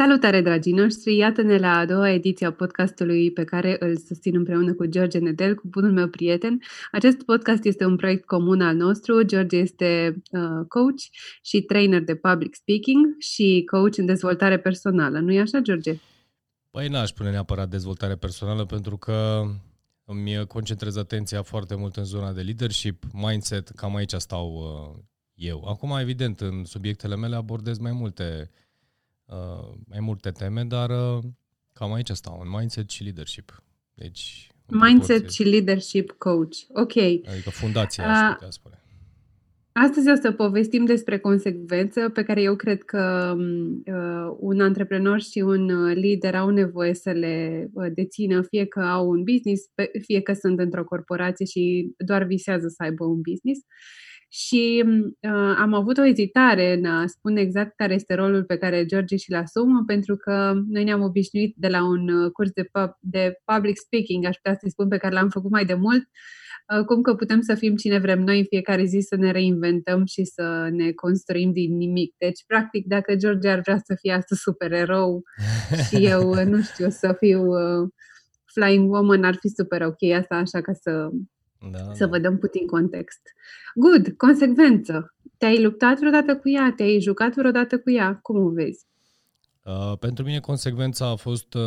Salutare, dragii noștri! Iată-ne la a doua ediție a podcastului pe care îl susțin împreună cu George Nedel, cu bunul meu prieten. Acest podcast este un proiect comun al nostru. George este uh, coach și trainer de public speaking și coach în dezvoltare personală. Nu e așa, George? Păi n-aș pune neapărat dezvoltare personală pentru că îmi concentrez atenția foarte mult în zona de leadership, mindset, cam aici stau uh, eu. Acum, evident, în subiectele mele abordez mai multe uh, mai multe teme, dar uh, cam aici stau, în mindset și leadership. Deci, mindset proporție. și leadership coach. Ok. Adică fundația, uh, aș putea spune. Astăzi o să povestim despre consecvență pe care eu cred că uh, un antreprenor și un uh, lider au nevoie să le uh, dețină, fie că au un business, fie că sunt într-o corporație și doar visează să aibă un business. Uh, și uh, am avut o ezitare în a spune exact care este rolul pe care George și-l asumă, pentru că noi ne-am obișnuit de la un uh, curs de, pub, de public speaking, aș putea să-i spun, pe care l-am făcut mai de mult, uh, cum că putem să fim cine vrem noi în fiecare zi, să ne reinventăm și să ne construim din nimic. Deci, practic, dacă George ar vrea să fie astăzi supererou și eu, uh, nu știu, să fiu uh, Flying Woman, ar fi super ok asta, așa ca să da, să da. vă dăm puțin context. Good, consecvență. Te-ai luptat vreodată cu ea? Te-ai jucat vreodată cu ea? Cum o vezi? Uh, pentru mine consecvența a fost, uh,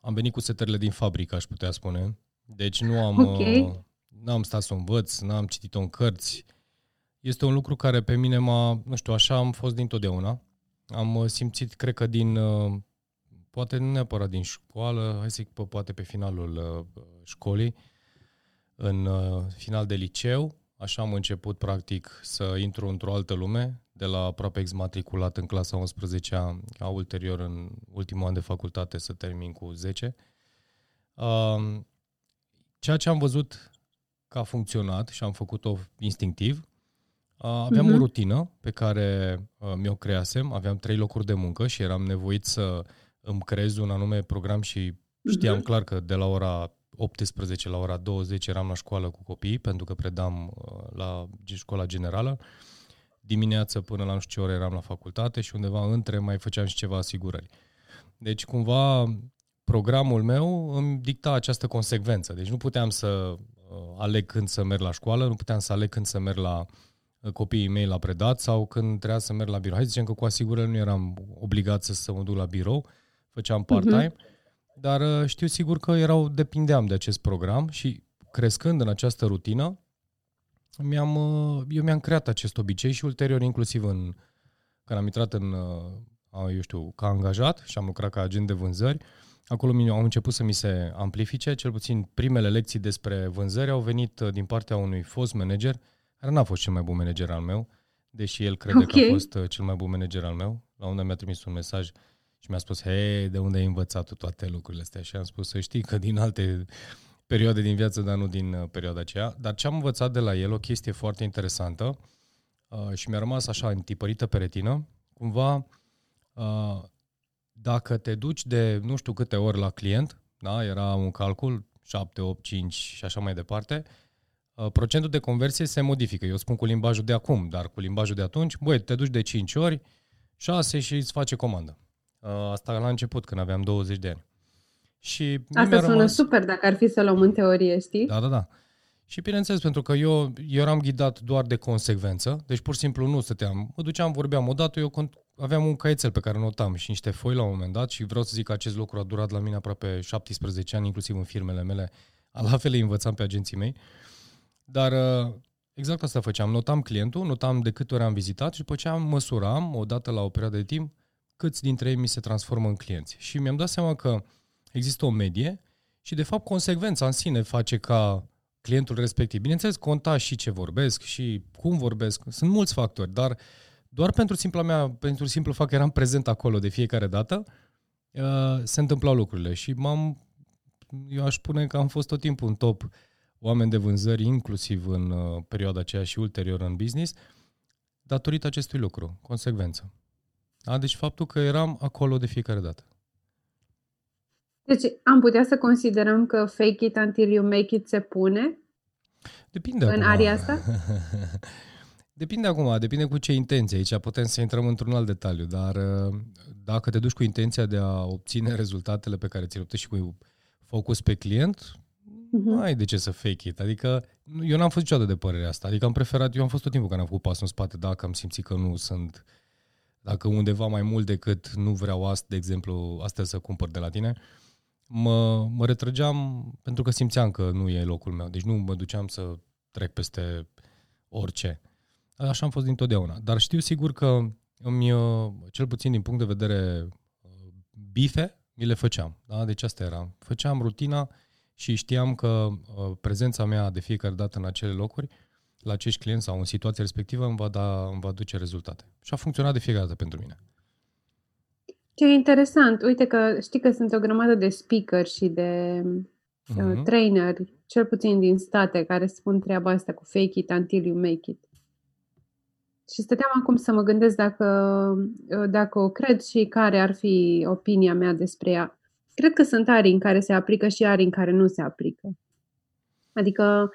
am venit cu setările din fabrică, aș putea spune. Deci nu am, okay. uh, n-am stat să o învăț, n-am citit-o în cărți. Este un lucru care pe mine m-a, nu știu, așa am fost dintotdeauna. Am uh, simțit, cred că din, uh, poate nu neapărat din școală, hai să zic, poate pe finalul uh, școlii, în uh, final de liceu, așa am început practic să intru într-o altă lume, de la aproape exmatriculat în clasa 11 ca ulterior în ultimul an de facultate să termin cu 10. Um, ceea ce am văzut că a funcționat și am făcut-o instinctiv, uh, aveam uh-huh. o mhm. rutină pe care uh, mi-o creasem, aveam trei locuri de muncă și eram nevoit să îmi creez un anume program și știam uh-huh. clar că de la ora 18 la ora 20 eram la școală cu copii, pentru că predam uh, la școala generală. Dimineața până la nu știu ce ore eram la facultate și undeva între mai făceam și ceva asigurări. Deci cumva programul meu îmi dicta această consecvență. Deci nu puteam să uh, aleg când să merg la școală, nu puteam să aleg când să merg la uh, copiii mei la predat sau când trebuia să merg la birou. Hai să zicem că cu asigurări nu eram obligat să, să mă duc la birou, făceam part-time. Uh-huh dar uh, știu sigur că erau, depindeam de acest program și crescând în această rutină, mi-am, uh, eu mi-am creat acest obicei și ulterior, inclusiv în, când am intrat în, uh, eu știu, ca angajat și am lucrat ca agent de vânzări, acolo au început să mi se amplifice, cel puțin primele lecții despre vânzări au venit din partea unui fost manager, care n-a fost cel mai bun manager al meu, deși el crede okay. că a fost cel mai bun manager al meu. La unde mi-a trimis un mesaj, și mi-a spus, hei, de unde ai învățat tu toate lucrurile astea? Și am spus, să știi că din alte perioade din viață, dar nu din uh, perioada aceea. Dar ce am învățat de la el, o chestie foarte interesantă uh, și mi-a rămas așa întipărită pe retină, cumva, uh, dacă te duci de nu știu câte ori la client, da, era un calcul, 7, 8, 5 și așa mai departe, uh, procentul de conversie se modifică. Eu spun cu limbajul de acum, dar cu limbajul de atunci, băi, te duci de 5 ori, 6 și îți face comandă. Uh, asta la început, când aveam 20 de ani. Și Asta sună rămas... super dacă ar fi să luăm în teorie, știi? Da, da, da. Și bineînțeles, pentru că eu, eu eram ghidat doar de consecvență, deci pur și simplu nu stăteam. Mă duceam, vorbeam odată, eu aveam un caietel pe care notam și niște foi la un moment dat și vreau să zic că acest lucru a durat la mine aproape 17 ani, inclusiv în firmele mele. La fel îi învățam pe agenții mei. Dar uh, exact asta făceam. Notam clientul, notam de câte ori am vizitat și după ce am măsuram, odată la o perioadă de timp, câți dintre ei mi se transformă în clienți. Și mi-am dat seama că există o medie și, de fapt, consecvența în sine face ca clientul respectiv. Bineînțeles, conta și ce vorbesc și cum vorbesc. Sunt mulți factori, dar doar pentru simpla mea, pentru simplu fapt că eram prezent acolo de fiecare dată, uh, se întâmplau lucrurile și m-am, eu aș spune că am fost tot timpul în top oameni de vânzări, inclusiv în uh, perioada aceea și ulterior în business, datorită acestui lucru, consecvență. Da? Deci faptul că eram acolo de fiecare dată. Deci am putea să considerăm că fake it until you make it se pune? Depinde În acum. aria asta? Depinde acum, depinde cu ce intenție. Aici putem să intrăm într-un alt detaliu, dar uh, dacă te duci cu intenția de a obține rezultatele pe care ți le și cu focus pe client, uh-huh. nu ai de ce să fake it. Adică eu n-am fost niciodată de părerea asta. Adică am preferat, eu am fost tot timpul care am făcut pasul în spate, dacă am simțit că nu sunt, dacă undeva mai mult decât nu vreau asta, de exemplu, astăzi să cumpăr de la tine, mă, mă retrăgeam pentru că simțeam că nu e locul meu. Deci nu mă duceam să trec peste orice. Așa am fost dintotdeauna. Dar știu sigur că îmi, uh, cel puțin din punct de vedere uh, bife, mi le făceam. Da? Deci asta era. Făceam rutina și știam că uh, prezența mea de fiecare dată în acele locuri, la acești clienți sau în situația respectivă, îmi va, da, îmi va duce rezultate. Și a funcționat de fiecare dată pentru mine. Ce interesant. Uite că știi că sunt o grămadă de speaker și de uh-huh. traineri, cel puțin din state, care spun treaba asta cu fake it until you make it. Și stăteam acum să mă gândesc dacă, uh, dacă o cred și care ar fi opinia mea despre ea. Cred că sunt arii în care se aplică și arii în care nu se aplică. Adică,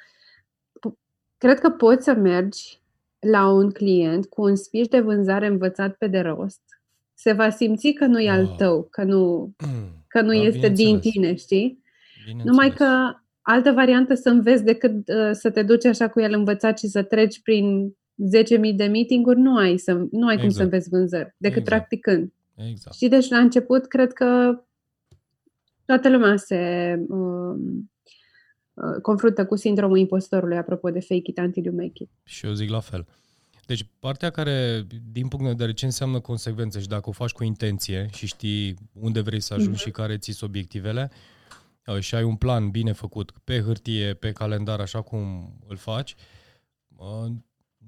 cred că poți să mergi la un client cu un speech de vânzare învățat pe de rost, se va simți că nu e al ah. tău, că nu, că nu da, este din tine, știi? Numai că altă variantă să înveți decât uh, să te duci așa cu el învățat și să treci prin 10.000 de meeting-uri, nu ai, să, nu ai exact. cum să exact. înveți vânzări, decât exact. practicând. Exact. Și deci la început cred că toată lumea se uh, uh, confruntă cu sindromul impostorului apropo de fake it until you make it. Și eu zic la fel. Deci partea care, din punct de vedere ce înseamnă consecvență și dacă o faci cu intenție și știi unde vrei să ajungi mm-hmm. și care ți obiectivele uh, și ai un plan bine făcut pe hârtie, pe calendar, așa cum îl faci, uh,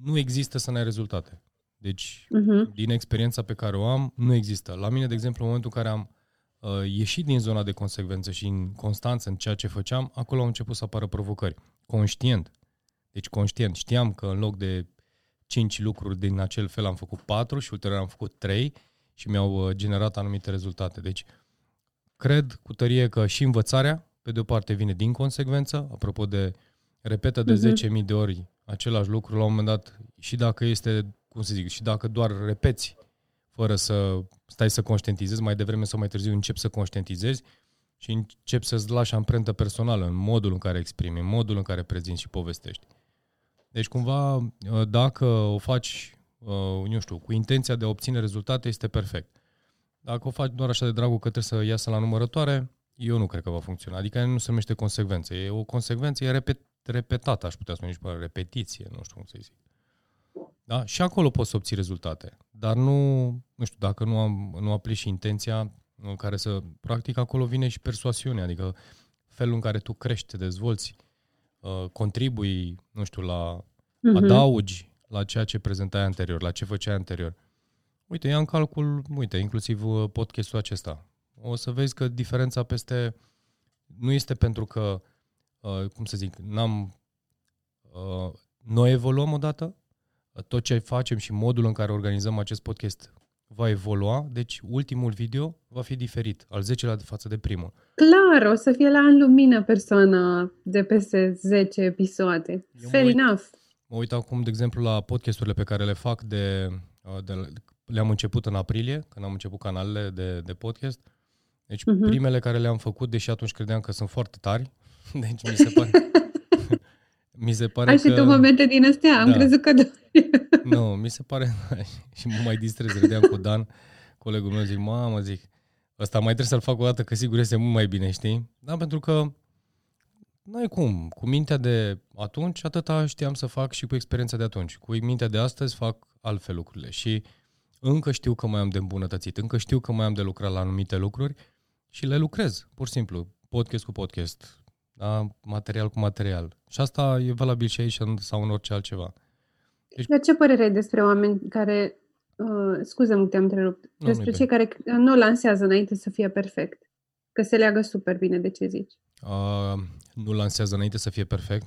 nu există să n-ai rezultate. Deci, uh-huh. din experiența pe care o am, nu există. La mine, de exemplu, în momentul în care am uh, ieșit din zona de consecvență și în constanță în ceea ce făceam, acolo au început să apară provocări. Conștient. Deci conștient. Știam că în loc de cinci lucruri din acel fel am făcut patru și ulterior am făcut trei și mi-au uh, generat anumite rezultate. Deci, cred cu tărie că și învățarea, pe de o parte, vine din consecvență, apropo de repetă de uh-huh. Mhm. 10.000 de ori același lucru la un moment dat și dacă este, cum să zic, și dacă doar repeți fără să stai să conștientizezi, mai devreme sau mai târziu începi să conștientizezi și începi să-ți lași amprentă personală în modul în care exprimi, în modul în care prezinți și povestești. Deci cumva, uh, dacă o faci, uh, nu știu, cu intenția de a obține rezultate, este perfect. Dacă o faci doar așa de dragul că trebuie să iasă la numărătoare, eu nu cred că va funcționa. Adică nu se numește consecvență. E o consecvență, e repet, repetat, aș putea spune, nici pe repetiție, nu știu cum să zic. Da? Și acolo poți să obții rezultate. Dar nu, nu știu, dacă nu, am, nu aplici și intenția în care să... Practic acolo vine și persoasiunea, adică felul în care tu crești, te dezvolți, uh, contribui, nu știu, la... Uh-huh. adaugi la ceea ce prezentai anterior, la ce făceai anterior. Uite, ia în calcul, uite, inclusiv uh, podcastul acesta. O să vezi că diferența peste... Nu este pentru că Uh, cum să zic, n-am, uh, noi evoluăm odată, tot ce facem și modul în care organizăm acest podcast va evolua, deci ultimul video va fi diferit, al 10-lea de față de primul. Clar, o să fie la în lumină persoana de peste 10 episoade. Eu Fair mă uit, enough. Mă uit acum, de exemplu, la podcasturile pe care le fac de, uh, de le-am început în aprilie, când am început canalele de, de podcast. Deci uh-huh. primele care le-am făcut, deși atunci credeam că sunt foarte tari, Deci mi se pare... mi se pare Ai că... și tu momente din astea, am da. crezut că... nu, mi se pare... și mă mai distrez, râdeam cu Dan, colegul meu, zic, mamă, zic, ăsta mai trebuie să-l fac o dată, că sigur este mult mai bine, știi? Da, pentru că n-ai cum. Cu mintea de atunci, atâta știam să fac și cu experiența de atunci. Cu mintea de astăzi fac altfel lucrurile și încă știu că mai am de îmbunătățit, încă știu că mai am de lucrat la anumite lucruri și le lucrez, pur și simplu, podcast cu podcast, da? material cu material. Și asta e valabil și aici sau în orice altceva. Deci... Dar ce părere ai despre oameni care, uh, scuză-mă că te-am întrerupt, nu, despre cei care nu lansează înainte să fie perfect? Că se leagă super bine de ce zici. Uh, nu lansează înainte să fie perfect?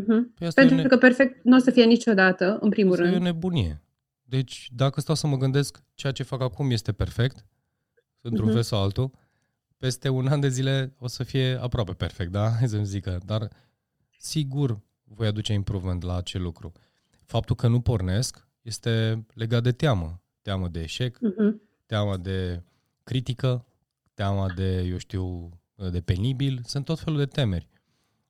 Uh-huh. Păi Pentru ne... că perfect nu o să fie niciodată, în primul asta rând. e o nebunie. Deci, dacă stau să mă gândesc, ceea ce fac acum este perfect, într-un uh-huh. fel sau altul, peste un an de zile o să fie aproape perfect, da? Hai să-mi zică. Dar sigur voi aduce improvement la acel lucru. faptul că nu pornesc este legat de teamă. Teamă de eșec, uh-huh. teamă de critică, teama de, eu știu, de penibil, sunt tot felul de temeri.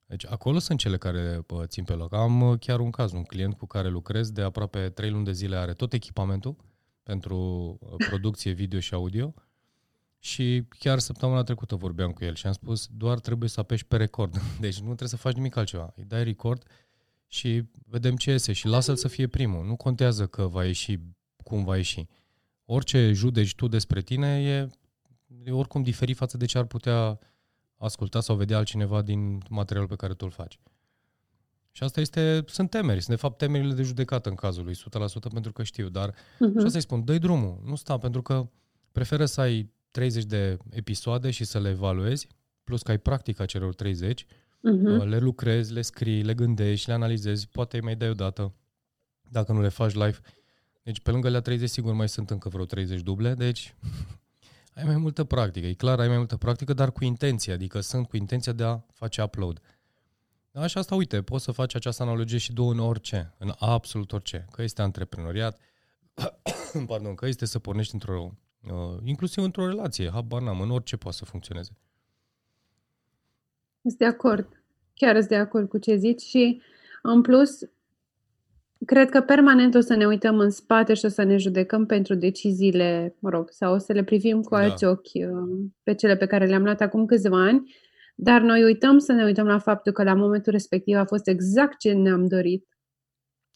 Deci acolo sunt cele care bă, țin pe loc. Am uh, chiar un caz, un client cu care lucrez de aproape 3 luni de zile, are tot echipamentul pentru uh, producție video și audio și chiar săptămâna trecută vorbeam cu el și am spus doar trebuie să apeși pe record. Deci nu trebuie să faci nimic altceva. Îi dai record și vedem ce iese și lasă-l să fie primul. Nu contează că va ieși cum va ieși. Orice judeci tu despre tine e, e oricum diferit față de ce ar putea asculta sau vedea altcineva din materialul pe care tu îl faci. Și asta este, sunt temeri, sunt de fapt temerile de judecată în cazul lui, 100% pentru că știu, dar uh-huh. și asta îi spun, dă drumul, nu sta, pentru că preferă să ai 30 de episoade și să le evaluezi, plus că ai practica celor 30, uh-huh. Mhm. le lucrezi, le scrii, le gândești, le analizezi, poate îi mai dai o dată, dacă nu le faci live. Deci pe lângă la 30 sigur mai sunt încă vreo 30 duble, deci ai mai multă practică. E clar, ai mai multă practică, dar cu intenție, adică sunt cu intenția de a face upload. Da, și asta, uite, poți să faci această analogie și două în orice, în absolut orice. Că este antreprenoriat, pardon, că este să pornești într-o, uh, inclusiv într-o relație, habar n-am, în orice poate să funcționeze. Sunt de acord. Chiar sunt de acord cu ce zici și, în plus, Cred că permanent o să ne uităm în spate și o să ne judecăm pentru deciziile, mă rog, sau o să le privim cu da. alți ochi uh, pe cele pe care le-am luat acum câțiva ani, dar noi uităm să ne uităm la faptul că la momentul respectiv a fost exact ce ne-am dorit.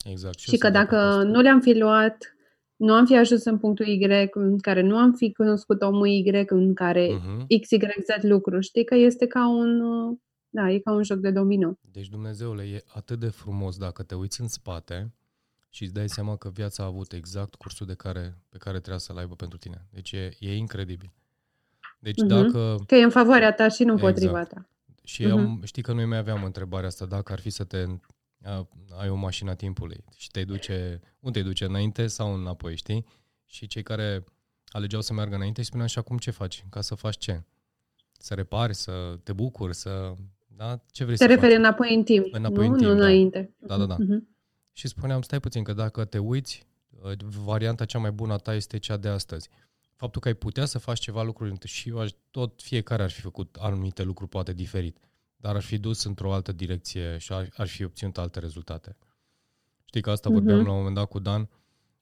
Exact. Și, și că dacă nu le-am fi luat, nu am fi ajuns în punctul Y, în care nu am fi cunoscut omul Y, în care uh-huh. X, Y, Z lucru, știi că este ca un, uh, da, e ca un joc de domino. Deci, Dumnezeule, e atât de frumos dacă te uiți în spate și îți dai seama că viața a avut exact cursul de care, pe care trebuia să-l aibă pentru tine. Deci e, e incredibil. Deci uh-huh. dacă... Că e în favoarea ta și nu exact. potriva ta. Și uh-huh. am, știi că noi mai aveam întrebarea asta, dacă ar fi să te a, ai o mașină a timpului și te duce, unde te duce, înainte sau înapoi, știi? Și cei care alegeau să meargă înainte și spuneau și acum ce faci? Ca să faci ce? Să repari, să te bucuri, să... Da? Ce vrei te să referi faci? înapoi în timp, înapoi nu? În timp, nu da. înainte. Da, da, da. Uh-huh și spuneam, stai puțin, că dacă te uiți, uh, varianta cea mai bună a ta este cea de astăzi. Faptul că ai putea să faci ceva lucruri și tot fiecare ar fi făcut anumite lucruri poate diferit, dar ar fi dus într-o altă direcție și ar, ar fi obținut alte rezultate. Știi că asta uh-huh. vorbeam la un moment dat cu Dan.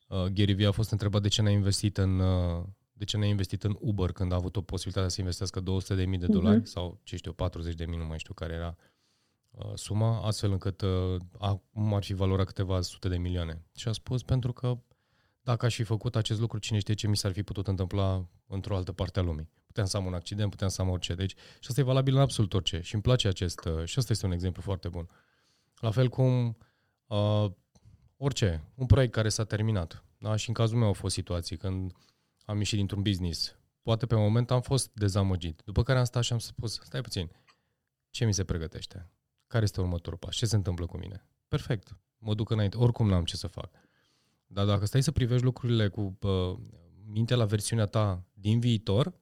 Uh, Gary Vee a fost întrebat de ce n-a investit în uh, de ce n-a investit în Uber când a avut o posibilitate să investească 200.000 de dolari uh-huh. sau, ce știu, 40.000, nu mai știu care era Uh, suma, astfel încât uh, acum ar fi valoarea câteva sute de milioane. Și a spus pentru că dacă aș fi făcut acest lucru, cine știe ce mi s-ar fi putut întâmpla într-o altă parte a lumii. Puteam să am un accident, puteam să am orice. Deci, și asta e valabil în absolut orice. Și îmi place acest, uh, și asta este un exemplu foarte bun. La fel cum uh, orice, un proiect care s-a terminat. Da? Și în cazul meu au fost situații când am ieșit dintr-un business. Poate pe moment am fost dezamăgit. După care am stat și am spus, stai puțin, ce mi se pregătește? Care este următorul pas? Ce se întâmplă cu mine? Perfect. Mă duc înainte. Oricum n-am ce să fac. Dar dacă stai să privești lucrurile cu uh, mintea la versiunea ta din viitor, uh,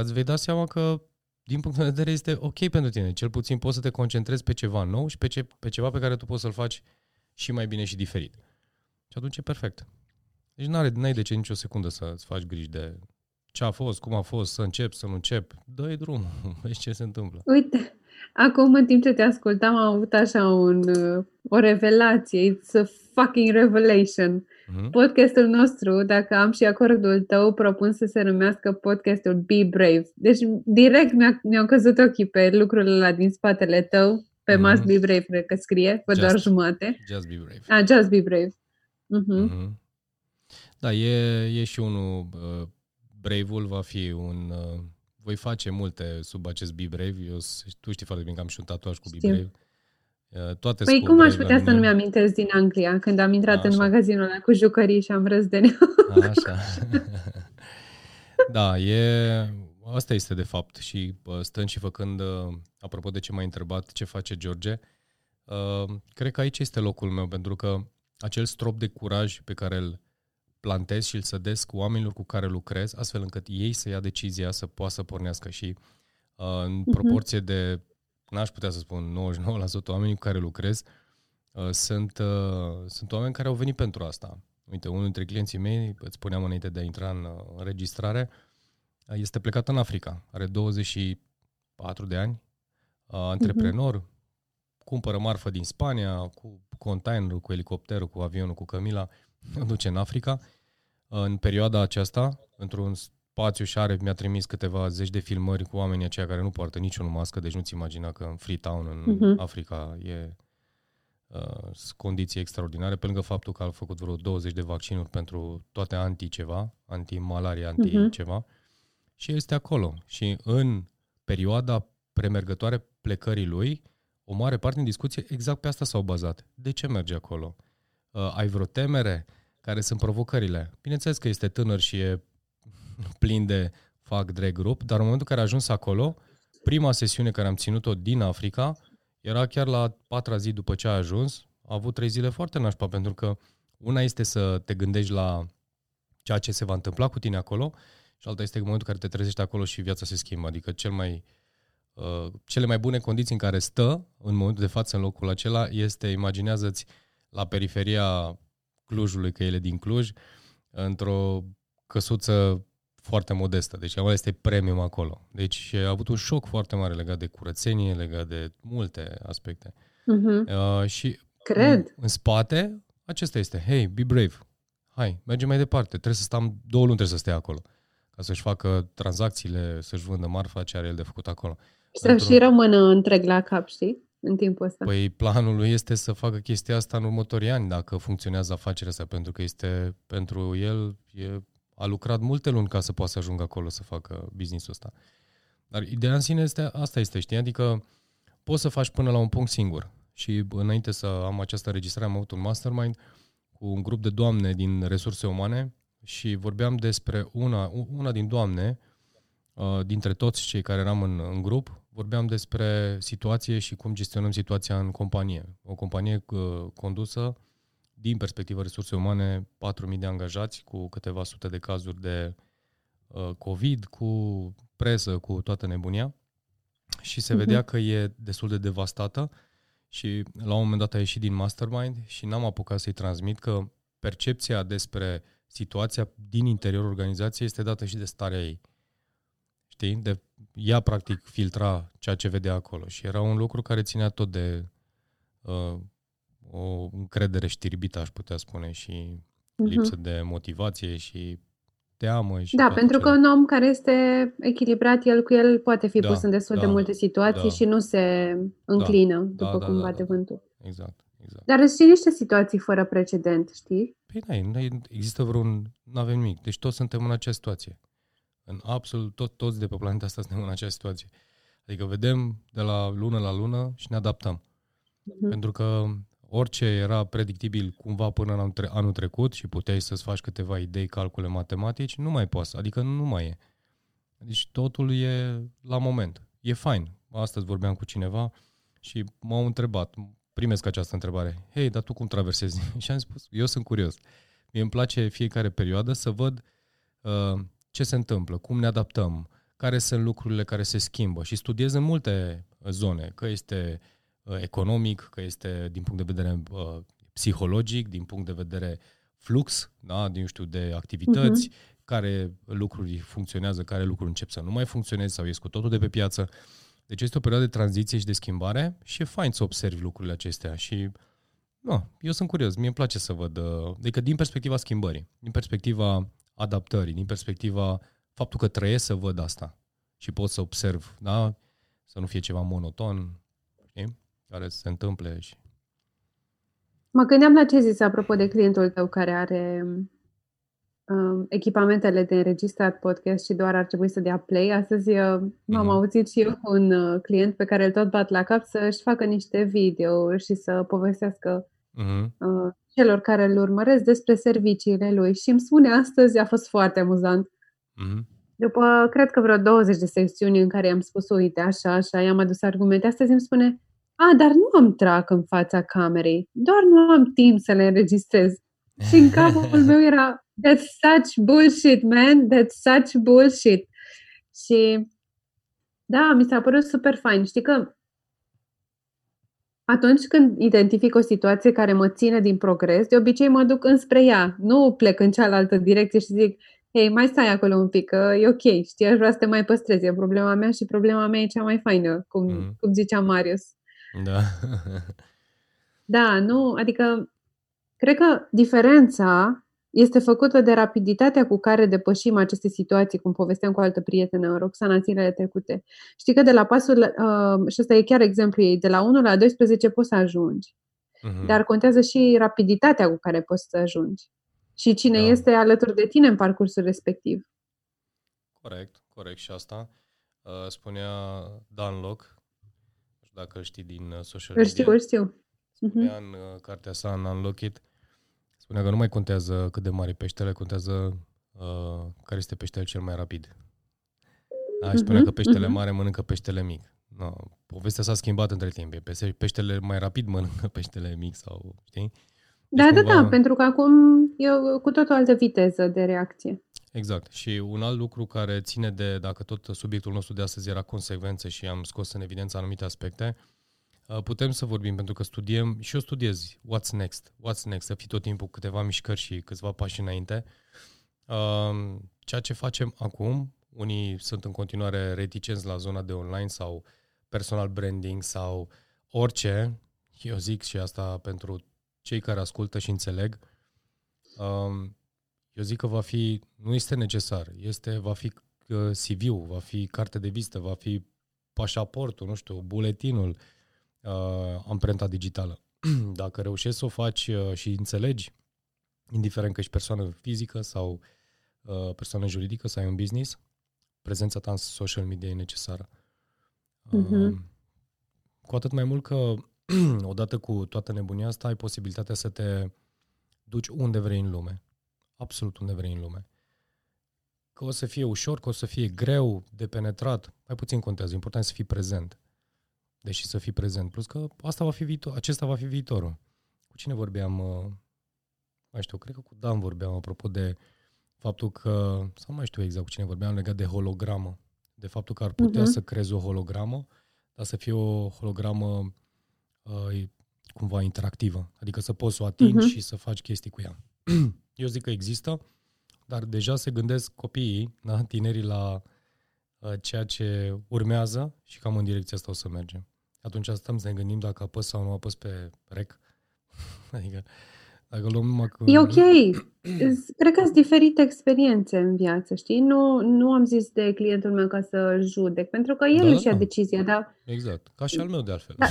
îți vei da seama că din punct de vedere este ok pentru tine. Cel puțin poți să te concentrezi pe ceva nou și pe, ce, pe ceva pe care tu poți să-l faci și mai bine și diferit. Și atunci e perfect. Deci n-are, n-ai de ce nicio secundă să-ți faci griji de ce a fost, cum a fost, să încep, să nu încep. Dă-i drum, vezi ce se întâmplă. Uite, Acum, în timp ce te ascultam, am avut așa un, o revelație. It's a fucking revelation. Mm-hmm. Podcastul nostru, dacă am și acordul tău, propun să se numească podcastul Be Brave. Deci, direct mi-a, mi-au căzut ochii pe lucrurile ăla din spatele tău, pe mm-hmm. Must Be Brave, cred că scrie, pe doar jumate. Just Be Brave. Ah, Just Be Brave. Mm-hmm. Mm-hmm. Da, e, e și unul, uh, Brave-ul va fi un... Uh, voi face multe sub acest Be Brave. Eu, tu știi foarte bine că am și un tatuaj cu Be Brave. Uh, toate păi cum aș putea să nu mi-am din Anglia când am intrat A, în magazinul ăla cu jucării și am râs de Așa. da, e... Asta este de fapt și stând și făcând, uh, apropo de ce m-ai întrebat, ce face George, uh, cred că aici este locul meu, pentru că acel strop de curaj pe care îl plantez și îl sădesc oamenilor cu care lucrez, astfel încât ei să ia decizia să poată să pornească și uh, în uh-huh. proporție de, n-aș putea să spun 99% oamenii cu care lucrez, uh, sunt, uh, sunt oameni care au venit pentru asta. Uite, unul dintre clienții mei, îți spuneam înainte de a intra în înregistrare, este plecat în Africa. Are 24 de ani, antreprenor, uh-huh. cumpără marfă din Spania cu containerul, cu elicopterul, cu avionul, cu cămila, duce în Africa. În perioada aceasta, într-un spațiu și are, mi-a trimis câteva zeci de filmări cu oamenii aceia care nu poartă niciun mască, deci nu-ți imagina că în Freetown, în uh-huh. Africa, e uh, condiții extraordinare, pe lângă faptul că a făcut vreo 20 de vaccinuri pentru toate anti-ceva, anti-malaria, anti-ceva, uh-huh. și el este acolo. Și în perioada premergătoare plecării lui, o mare parte din discuție exact pe asta s-au bazat. De ce merge acolo? Uh, ai vreo temere? Care sunt provocările? Bineînțeles că este tânăr și e plin de fac drag grup, dar în momentul în care a ajuns acolo, prima sesiune care am ținut-o din Africa era chiar la patra zi după ce a ajuns. A avut trei zile foarte nașpa, pentru că una este să te gândești la ceea ce se va întâmpla cu tine acolo și alta este momentul în care te trezești acolo și viața se schimbă. Adică cel mai, uh, cele mai bune condiții în care stă în momentul de față în locul acela este, imaginează-ți la periferia Clujului, că el e din Cluj, într-o căsuță foarte modestă. Deci ăla este premium acolo. Deci a avut un șoc foarte mare legat de curățenie, legat de multe aspecte. Uh-huh. Uh, și Cred. În, în spate, acesta este. Hey, be brave. Hai, mergem mai departe. Trebuie să stăm, două luni trebuie să stea acolo. Ca să-și facă tranzacțiile, să-și vândă marfa ce are el de făcut acolo. Să Într-un... și rămână întreg la cap, știi? În timpul ăsta. Păi planul lui este să facă chestia asta în următorii ani, dacă funcționează afacerea asta, pentru că este pentru el e a lucrat multe luni ca să poată să ajungă acolo să facă business-ul ăsta. Dar ideea în sine este, asta este, știi? Adică poți să faci până la un punct singur. Și înainte să am această registrare, am avut un mastermind cu un grup de doamne din resurse umane și vorbeam despre una, una din doamne, uh, dintre toți cei care eram în, în grup, vorbeam despre situație și cum gestionăm situația în companie. O companie uh, condusă din perspectivă resurse umane, 4.000 de angajați cu câteva sute de cazuri de uh, COVID, cu presă, cu toată nebunia și se uh-huh. vedea că e destul de devastată și la un moment dat a ieșit din mastermind și n-am apucat să-i transmit că percepția despre situația din interiorul organizației este dată și de starea ei. Știi? De, ea practic filtra ceea ce vedea acolo și era un lucru care ținea tot de uh, o încredere știrbită, aș putea spune, și uh-huh. lipsă de motivație și teamă. Și da, pentru ce... că un om care este echilibrat, el cu el poate fi da, pus în destul da, de multe situații da, și nu se înclină, da, după da, cum da, bate da, vântul. Exact. Exact. Dar sunt niște situații fără precedent, știi? Păi nu, există vreun, nu avem nimic. Deci toți suntem în aceeași situație. În absolut tot, toți de pe planeta asta suntem în aceeași situație. Adică vedem de la lună la lună și ne adaptăm. Uh-huh. Pentru că orice era predictibil cumva până în anul trecut și puteai să-ți faci câteva idei, calcule matematici, nu mai poți, adică nu mai e. Deci totul e la moment. E fain. Astăzi vorbeam cu cineva și m-au întrebat, primesc această întrebare, hei, dar tu cum traversezi? și am spus, eu sunt curios. Mie îmi place fiecare perioadă să văd uh, ce se întâmplă, cum ne adaptăm, care sunt lucrurile care se schimbă și studiez în multe zone, că este uh, Uh, economic, că este din punct de vedere uh, psihologic, din punct de vedere flux, da, din știu, de activități, uh-huh. care lucruri funcționează, care lucruri încep să nu mai funcționeze sau ies cu totul de pe piață. Deci este o perioadă de tranziție și de schimbare și e fain să observi lucrurile acestea și nu, eu sunt curios, mie îmi place să văd, uh, adică din perspectiva schimbării, din perspectiva adaptării, din perspectiva faptul că trăiesc să văd asta și pot să observ, da? Să nu fie ceva monoton, știi? care se întâmple. Și... Mă gândeam la ce zis apropo de clientul tău care are um, echipamentele de înregistrat podcast și doar ar trebui să dea play. Astăzi uh, m-am mm-hmm. auzit și eu cu un uh, client pe care îl tot bat la cap să-și facă niște video și să povestească mm-hmm. uh, celor care îl urmăresc despre serviciile lui. Și îmi spune astăzi, a fost foarte amuzant. Mm-hmm. După, cred că vreo 20 de secțiuni în care i-am spus, uite, așa, așa, i-am adus argumente, astăzi îmi spune, a, dar nu am trac în fața camerei, doar nu am timp să le înregistrez. Și în capul meu era, that's such bullshit, man, that's such bullshit. Și da, mi s-a părut super fain. Știi că Atunci când identific o situație care mă ține din progres, de obicei mă duc înspre ea. Nu plec în cealaltă direcție și zic, hei, mai stai acolo un pic, că e ok, știi, aș vrea să te mai păstrez, e problema mea și problema mea e cea mai faină, cum, mm. cum zicea Marius. Da. da, nu, adică, cred că diferența este făcută de rapiditatea cu care depășim aceste situații, cum povesteam cu o altă prietenă, Roxana, zilele trecute. Știi că de la pasul, uh, și ăsta e chiar exemplu ei, de la 1 la 12 poți să ajungi. Uh-huh. Dar contează și rapiditatea cu care poți să ajungi. Și cine da. este alături de tine în parcursul respectiv. Corect, corect și asta. Uh, spunea Dan Locke, nu știu dacă îl știi din uh, social media. Îl știu, îl știu. Spunea uh-huh. în uh, cartea sa, în Unlock It, Spunea că nu mai contează cât de mare e peștele, contează uh, care este peștele cel mai rapid. Da, și spunea uh-huh, că peștele uh-huh. mare mănâncă peștele mic. No, povestea s-a schimbat între timp. E peștele mai rapid mănâncă peștele mic sau, știi? Deci da, cumva... da, da, pentru că acum e cu tot o altă viteză de reacție. Exact. Și un alt lucru care ține de, dacă tot subiectul nostru de astăzi era consecvențe și am scos în evidență anumite aspecte, uh, Uh, putem să vorbim pentru că studiem și eu studiez what's next, what's next, să fii tot timpul câteva mișcări și câțiva pași înainte. Uh, ceea ce facem acum, unii sunt în continuare reticenți la zona de online sau personal branding sau orice, eu zic și asta pentru cei care ascultă și înțeleg, um, eu zic că va fi, nu este necesar, este, va fi uh, CV-ul, va fi carte de vizită, va fi pașaportul, nu știu, buletinul, uh, amprenta digitală. Dacă reușești să o faci uh, și înțelegi, indiferent că ești persoană fizică sau uh, persoană juridică sau ai un business, prezența ta în social media e necesară. Uh-huh. Uh, cu atât mai mult că odată cu toată nebunia asta ai posibilitatea să te duci unde vrei în lume. Absolut unde vrei în lume. Că o să fie ușor, că o să fie greu de penetrat, mai puțin contează. Important e să fii prezent deși să fii prezent. Plus că asta va fi viitor, acesta va fi viitorul. Cu cine vorbeam? Uh, mai știu, cred că cu Dan vorbeam apropo de faptul că, sau mai știu exact cu cine vorbeam, legat de hologramă. De faptul că ar putea uh-huh. să creezi o hologramă, dar să fie o hologramă uh, cumva interactivă. Adică să poți să o atingi uh-huh. și să faci chestii cu ea. Eu zic că există, dar deja se gândesc copiii, da, tinerii la uh, ceea ce urmează și cam în direcția asta o să mergem atunci stăm să ne gândim dacă apăs sau nu apăs pe rec. adică dacă luăm numai cu... E ok. Cred că sunt diferite experiențe în viață, știi? Nu, nu am zis de clientul meu ca să judec, pentru că el da, își ia da. decizia, dar... Exact. Ca și al meu, de altfel. Da.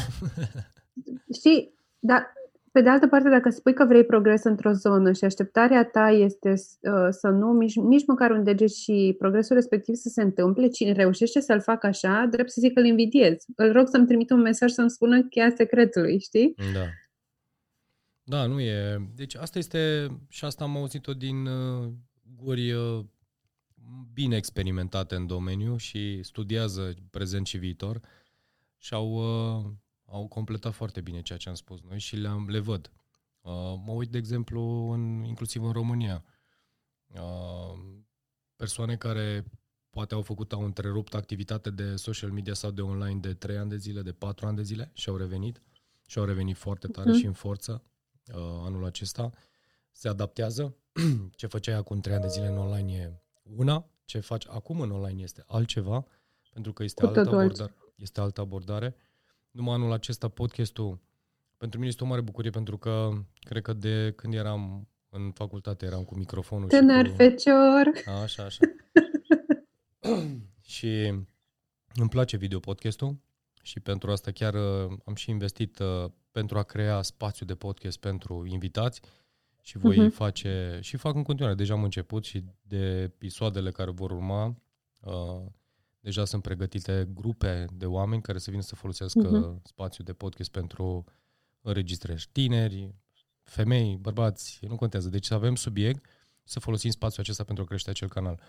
știi, dar pe de altă parte, dacă spui că vrei progres într-o zonă și așteptarea ta este uh, să nu mici, nici măcar un deget și progresul respectiv să se întâmple, cine reușește să-l facă așa, drept să zic că îl invidiez. Îl rog să-mi trimită un mesaj să-mi spună cheia secretului, știi? Da. Da, nu e. Deci asta este, și asta am auzit-o din uh, guri uh, bine experimentate în domeniu și studiază prezent și viitor și au uh, au completat foarte bine ceea ce am spus noi și le, le văd. Uh, mă uit, de exemplu, în, inclusiv în România. Uh, persoane care poate au făcut, au întrerupt activitate de social media sau de online de 3 ani de zile, de 4 ani de zile și au revenit. Și au revenit foarte tare uh-huh. și în forță uh, anul acesta. Se adaptează. ce făceai acum 3 ani de zile în online e una, ce faci acum în online este altceva, pentru că este altă abordare. Este altă abordare numai anul acesta podcastul pentru mine este o mare bucurie pentru că cred că de când eram în facultate eram cu microfonul Tânăr și cu... fecior. A, așa, așa. și îmi place video podcastul și pentru asta chiar uh, am și investit uh, pentru a crea spațiu de podcast pentru invitați și voi uh-huh. face și fac în continuare. Deja am început și de episoadele care vor urma uh, Deja sunt pregătite grupe de oameni care să vină să folosească uh-huh. spațiul de podcast pentru înregistrări. Tineri, femei, bărbați, nu contează. Deci să avem subiect, să folosim spațiul acesta pentru a crește acel canal.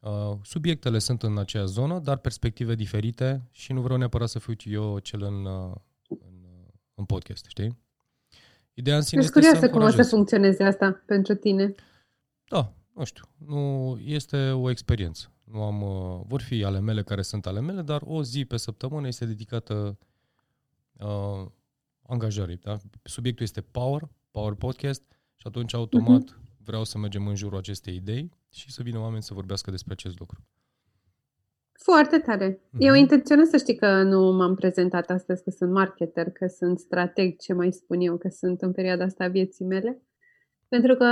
Uh, subiectele sunt în acea zonă, dar perspective diferite și nu vreau neapărat să fiu eu cel în, uh, în, uh, în podcast, știi? Ideea în sine este curioasă cum o să funcționeze asta pentru tine. Da, nu știu. Nu, este o experiență. Nu am, uh, vor fi ale mele care sunt ale mele, dar o zi pe săptămână este dedicată uh, angajării. Da? Subiectul este Power, Power Podcast și atunci automat uh-huh. vreau să mergem în jurul acestei idei și să vină oameni să vorbească despre acest lucru. Foarte tare. Uh-huh. Eu intenționez să știi că nu m-am prezentat astăzi că sunt marketer, că sunt strateg, ce mai spun eu, că sunt în perioada asta a vieții mele. Pentru că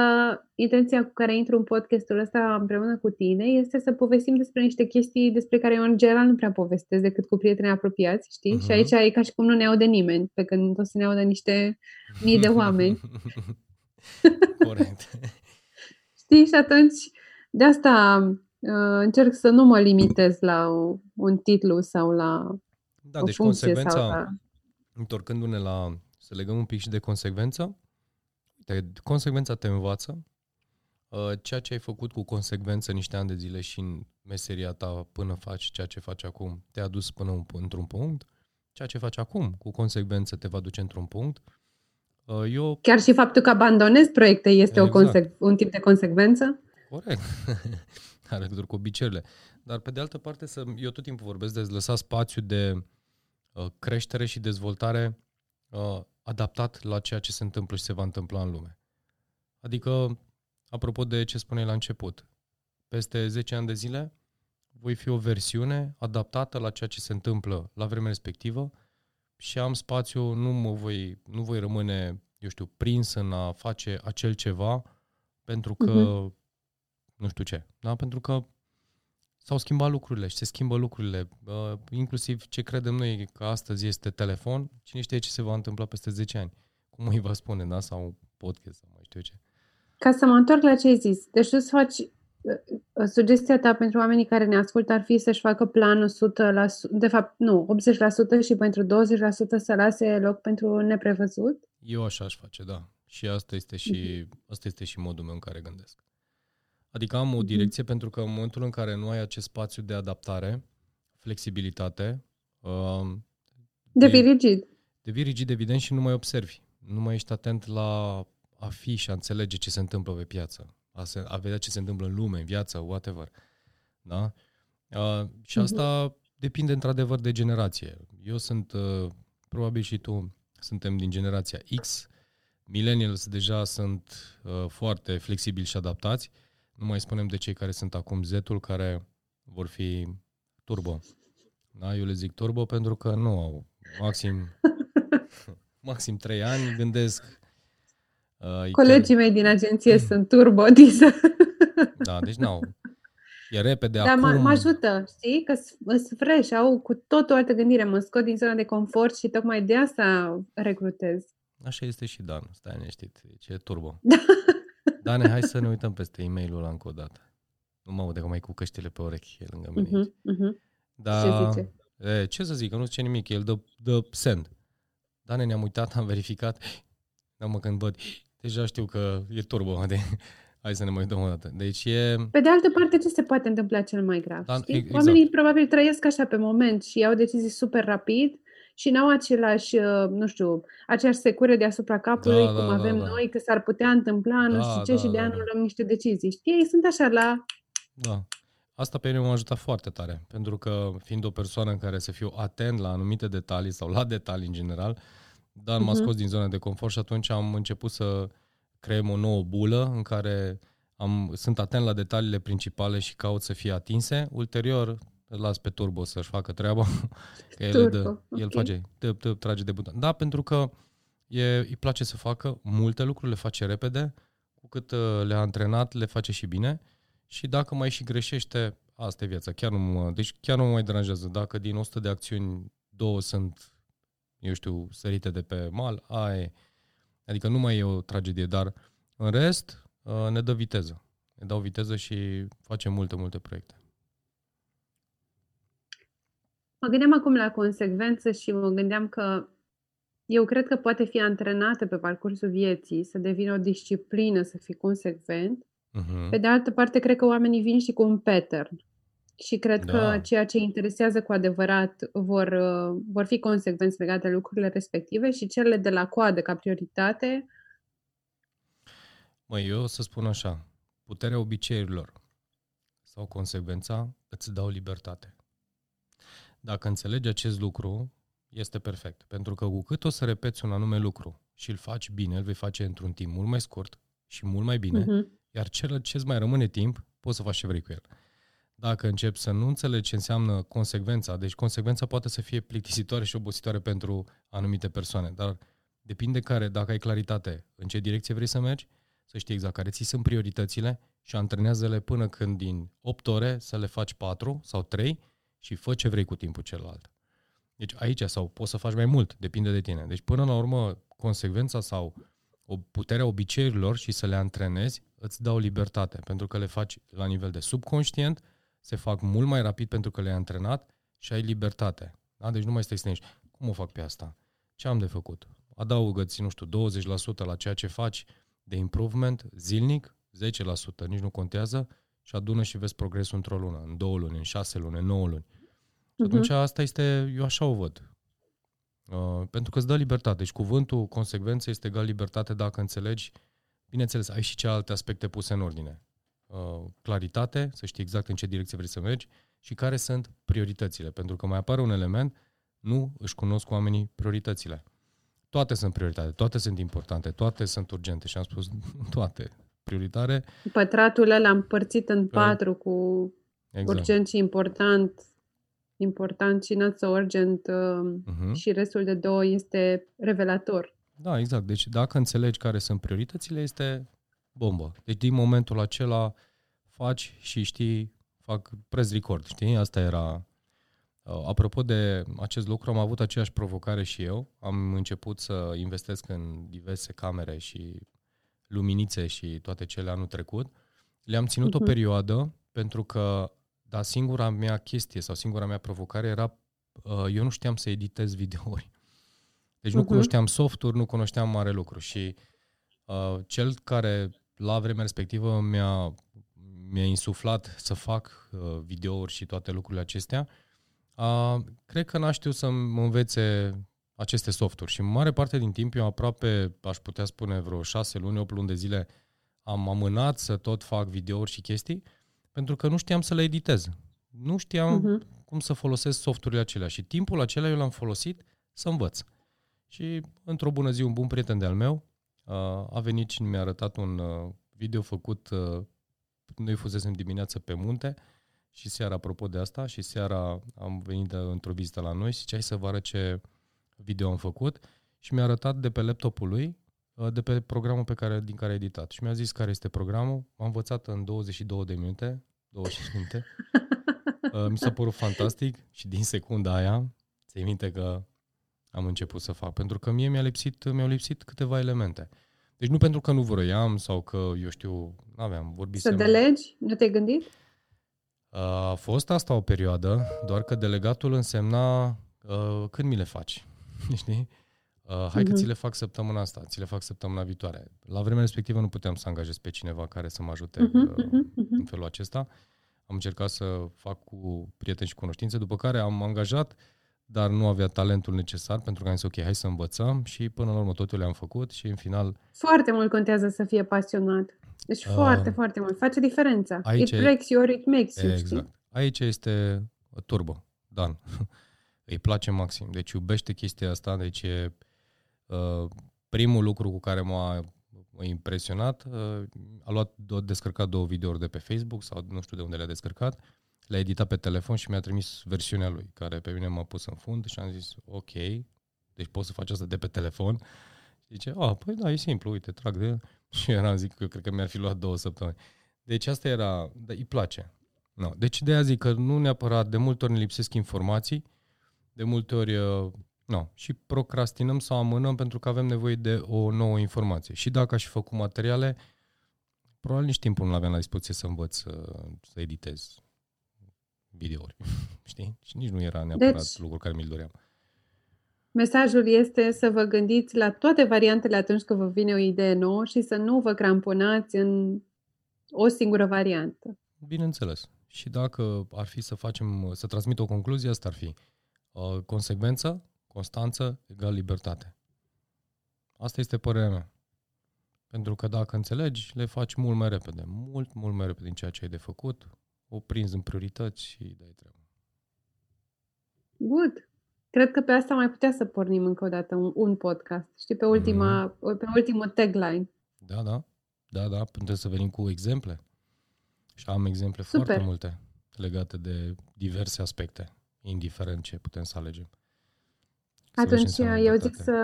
intenția cu care intru în podcastul ăsta împreună cu tine este să povestim despre niște chestii despre care eu în general nu prea povestesc decât cu prieteni apropiați, știi? Uh-huh. Și aici e ca și cum nu ne aude nimeni, pe când o să ne audă niște mii de oameni. Corect. știi? Și atunci, de asta uh, încerc să nu mă limitez la un titlu sau la da, o deci consecvența, sau la... întorcându-ne la, să legăm un pic și de consecvență, te, consecvența te învață. Uh, ceea ce ai făcut cu consecvență niște ani de zile și în meseria ta până faci ceea ce faci acum, te-a dus până un, într-un punct. Ceea ce faci acum cu consecvență te va duce într-un punct. Uh, eu... Chiar și faptul că abandonezi proiecte este exact. o consec- un tip de consecvență? Corect. Are legătură cu obiceiurile. Dar pe de altă parte, să, eu tot timpul vorbesc de lăsa spațiu de uh, creștere și dezvoltare uh, adaptat la ceea ce se întâmplă și se va întâmpla în lume. Adică, apropo de ce spuneai la început, peste 10 ani de zile voi fi o versiune adaptată la ceea ce se întâmplă la vremea respectivă și am spațiu, nu, mă voi, nu voi rămâne, eu știu, prins în a face acel ceva pentru că, uh-huh. nu știu ce, da? pentru că s-au schimbat lucrurile și se schimbă lucrurile. Uh, inclusiv ce credem noi că astăzi este telefon, cine știe ce se va întâmpla peste 10 ani. Cum îi va spune, da? Sau podcast, sau mai știu ce. Ca să mă întorc la ce ai zis. Deci tu să faci uh, sugestia ta pentru oamenii care ne ascultă ar fi să-și facă planul 100%, de fapt, nu, 80% și pentru 20% să lase loc pentru neprevăzut? Eu așa aș face, da. Și asta este și, mhm. asta este și modul meu în care gândesc. Adică am o mhm. direcție mm-hmm. pentru că în momentul în care nu ai acest spațiu de adaptare, flexibilitate, uh, devii rigid. Devii rigid, evident, și nu mai observi. Nu mai ești atent la a fi și a înțelege ce se întâmplă pe piață, a, se, a vedea ce se întâmplă în lume, în viață, whatever. Da? Uh, și mhm. asta mm-hmm. depinde într-adevăr de generație. Eu sunt, uh, probabil și tu, suntem din generația X, millennials deja sunt uh, foarte flexibili și adaptați, uh, nu mai spunem de cei care sunt acum Z-ul, care vor fi turbo. Da, eu le zic turbo pentru că nu au maxim, maxim 3 ani, gândesc Uh, Colegii chiar... mei din agenție mm. sunt turbo diesel. da, deci nu E repede Dar acum. mă ajută, știi? Că sunt fresh, au cu tot o altă gândire. Mă scot din zona de confort și tocmai de asta recrutez. Așa este și Dan, stai neștit. Deci e turbo. Da. Dane, hai să ne uităm peste e-mailul ăla încă o dată. Nu mă aude că mai cu căștile pe urechi, e lângă mine uh-huh, uh-huh. Da, ce zice? E, ce să zic, că nu zice nimic, el dă, dă send. Dane, ne-am uitat, am verificat, da mă când văd, deja știu că e turbo, de, hai să ne mai uităm o dată. Deci e... Pe de altă parte, ce se poate întâmpla cel mai grav? Da, Exact. Oamenii probabil trăiesc așa pe moment și iau decizii super rapid și n-au același, uh, nu știu, aceeași secură deasupra capului da, cum da, avem da, da. noi, că s-ar putea întâmpla, nu da, știu ce, da, și de da, anul da. luăm niște decizii. Știi, ei sunt așa la... Da. Asta pe mine m-a ajutat foarte tare, pentru că fiind o persoană în care să fiu atent la anumite detalii sau la detalii în general, dar m-a mhm. scos din zona de confort și atunci am început să creăm o nouă bulă în care am, sunt atent la detaliile principale și caut să fie atinse. Ulterior, îl las pe turbo să-și facă treaba, că el, dă, okay. el face, tăp, tăp, trage de buton. Da, pentru că e, îi place să facă multe lucruri, le face repede, cu cât uh, le-a antrenat, le face și bine și dacă mai și greșește, asta e viața, chiar nu mă, deci chiar nu mă mai deranjează. Dacă din 100 de acțiuni două sunt, eu știu, sărite de pe mal, ai, adică nu mai e o tragedie, dar în rest uh, ne dă viteză. Ne dau viteză și facem multe, multe proiecte. Mă gândeam acum la consecvență și mă gândeam că eu cred că poate fi antrenată pe parcursul vieții să devină o disciplină, să fii consecvent. Uh-huh. Pe de altă parte, cred că oamenii vin și cu un pattern. Și cred da. că ceea ce interesează cu adevărat vor, uh, vor fi consecvenți legate de lucrurile respective și cele de la coadă ca prioritate. Măi, eu o să spun așa, puterea obiceiurilor sau consecvența îți dau libertate. Dacă înțelegi acest lucru, este perfect. Pentru că cu cât o să repeți un anume lucru și îl faci bine, îl vei face într-un timp mult mai scurt și mult mai bine, uh-huh. iar cel ce îți mai rămâne timp, poți să faci ce vrei cu el. Dacă începi să nu înțelegi ce înseamnă consecvența, deci consecvența poate să fie plictisitoare și obositoare pentru anumite persoane, dar depinde care, dacă ai claritate în ce direcție vrei să mergi, să știi exact care ți sunt prioritățile și antrenează-le până când din 8 ore să le faci 4 sau 3 și fă ce vrei cu timpul celălalt. Deci aici, sau poți să faci mai mult, depinde de tine. Deci până la urmă, consecvența sau o puterea obiceiurilor și să le antrenezi îți dau libertate, pentru că le faci la nivel de subconștient, se fac mult mai rapid pentru că le-ai antrenat și ai libertate. Da? Deci nu mai stai să nești. Cum o fac pe asta? Ce am de făcut? Adaugă-ți, nu știu, 20% la ceea ce faci de improvement zilnic, 10%, nici nu contează, și adună și vezi progresul într-o lună, în două luni, în șase luni, în nouă luni. Și atunci uh-huh. asta este, eu așa o văd. Uh, pentru că îți dă libertate. Deci cuvântul consecvență este egal libertate dacă înțelegi. Bineînțeles, ai și cealaltă aspecte puse în ordine. Uh, claritate, să știi exact în ce direcție vrei să mergi și care sunt prioritățile. Pentru că mai apare un element, nu își cunosc oamenii prioritățile. Toate sunt prioritate, toate sunt importante, toate sunt urgente și am spus toate prioritare. Pătratul ăla împărțit în patru cu exact. urgent și important important și not so urgent uh, uh-huh. și restul de două este revelator. Da, exact. Deci dacă înțelegi care sunt prioritățile, este bombă. Deci din momentul acela faci și știi, fac press record, știi? Asta era... Uh, apropo de acest lucru, am avut aceeași provocare și eu. Am început să investesc în diverse camere și luminițe și toate cele anul trecut. Le-am ținut uh-huh. o mhm. perioadă pentru că dar singura mea chestie sau singura mea provocare era uh, eu nu știam să editez videouri. Deci nu uh-huh. cunoșteam softuri, nu cunoșteam mare lucru și uh, cel care la vremea respectivă mi-a, mi-a insuflat să fac uh, videouri și toate lucrurile acestea, uh, cred că n-a știut să mă învețe aceste softuri și în mare parte din timp eu aproape, aș putea spune, vreo șase luni, opt luni de zile am amânat să tot fac videouri și chestii pentru că nu știam să le editez. Nu știam uh-huh. cum să folosesc softurile acelea și timpul acela eu l-am folosit să învăț. Și într-o bună zi un bun prieten de-al meu a venit și mi-a arătat un video făcut, noi fusesem dimineață pe munte și seara, apropo de asta, și seara am venit într-o vizită la noi și ce hai să vă arăt ce video am făcut și mi-a arătat de pe laptopul lui de pe programul pe care, din care a editat. Și mi-a zis care este programul. Am învățat în 22 de minute 25 minute. Uh, mi s-a părut fantastic și din secunda aia ți minte că am început să fac. Pentru că mie mi-a lipsit, mi-au lipsit câteva elemente. Deci nu pentru că nu vroiam sau că, eu știu, nu aveam vorbit. Să delegi? Nu te-ai gândit? Uh, a fost asta o perioadă, doar că delegatul însemna uh, când mi le faci. Știi? Uh, hai uh-huh. că mhm. ți le fac săptămâna asta, ți le fac săptămâna viitoare. La vremea respectivă nu puteam să angajez pe cineva care să mă ajute uh-huh, uh, uh-huh. în felul acesta. Am încercat să fac cu prieteni și cunoștințe, după care am angajat, dar nu avea talentul necesar pentru că am zis ok, hai să învățăm și până la urmă totul le-am făcut și în final... Foarte mult contează să fie pasionat. Deci uh, foarte, foarte mult. Face diferența. Aici it breaks you or it makes you. Exact. Știi? Aici este turbo. Dan. Îi place maxim. Deci iubește chestia asta, deci e Uh, primul lucru cu care m-a impresionat, uh, a luat, a descărcat două videouri de pe Facebook sau nu știu de unde le-a descărcat, le-a editat pe telefon și mi-a trimis versiunea lui, care pe mine m-a pus în fund și am zis, ok, deci poți să faci asta de pe telefon. Și zice, a, păi da, e simplu, uite, trag de Și eram zic că cred că mi-ar fi luat două săptămâni. Deci asta era, da, îi place. No. Deci de aia zic că nu neapărat, de multe ori ne lipsesc informații, de multe ori uh, No. Și procrastinăm sau amânăm pentru că avem nevoie de o nouă informație. Și dacă aș fi făcut materiale, probabil nici timpul nu aveam la dispoziție să învăț să, să editez videouri. Știi? Și nici nu era neapărat deci, lucrul care mi-l doream. Mesajul este să vă gândiți la toate variantele atunci când vă vine o idee nouă și să nu vă cramponați în o singură variantă. Bineînțeles. Și dacă ar fi să facem, să transmit o concluzie, asta ar fi uh, consecvență, Constanță egal libertate. Asta este părerea mea. Pentru că dacă înțelegi, le faci mult mai repede. Mult, mult mai repede din ceea ce ai de făcut. O prinzi în priorități și dai treabă. Good. cred că pe asta mai putea să pornim încă o dată un, un podcast. Știi, pe ultima, mm. pe ultimul tagline. Da, da. Da, da, putem să venim cu exemple. Și am exemple Super. foarte multe legate de diverse aspecte, indiferent ce putem să alegem. Să Atunci eu zic să,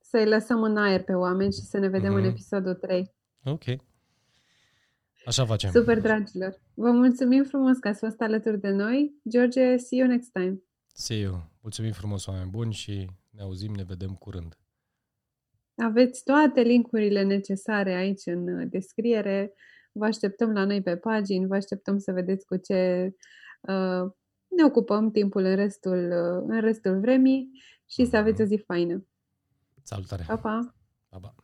să-i lăsăm în aer pe oameni și să ne vedem mm-hmm. în mhm. episodul 3. Ok. Așa facem. Super, dragilor. Vă mulțumim frumos că ați fost alături de noi. George, see you next time. See you. Mulțumim frumos, oameni buni și ne auzim, ne vedem curând. Aveți toate linkurile necesare aici în descriere. Vă așteptăm la noi pe pagini, vă așteptăm să vedeți cu ce uh, ne ocupăm timpul în restul, uh, în restul vremii și să aveți o zi faină. Salutare! Pa, pa! pa, pa.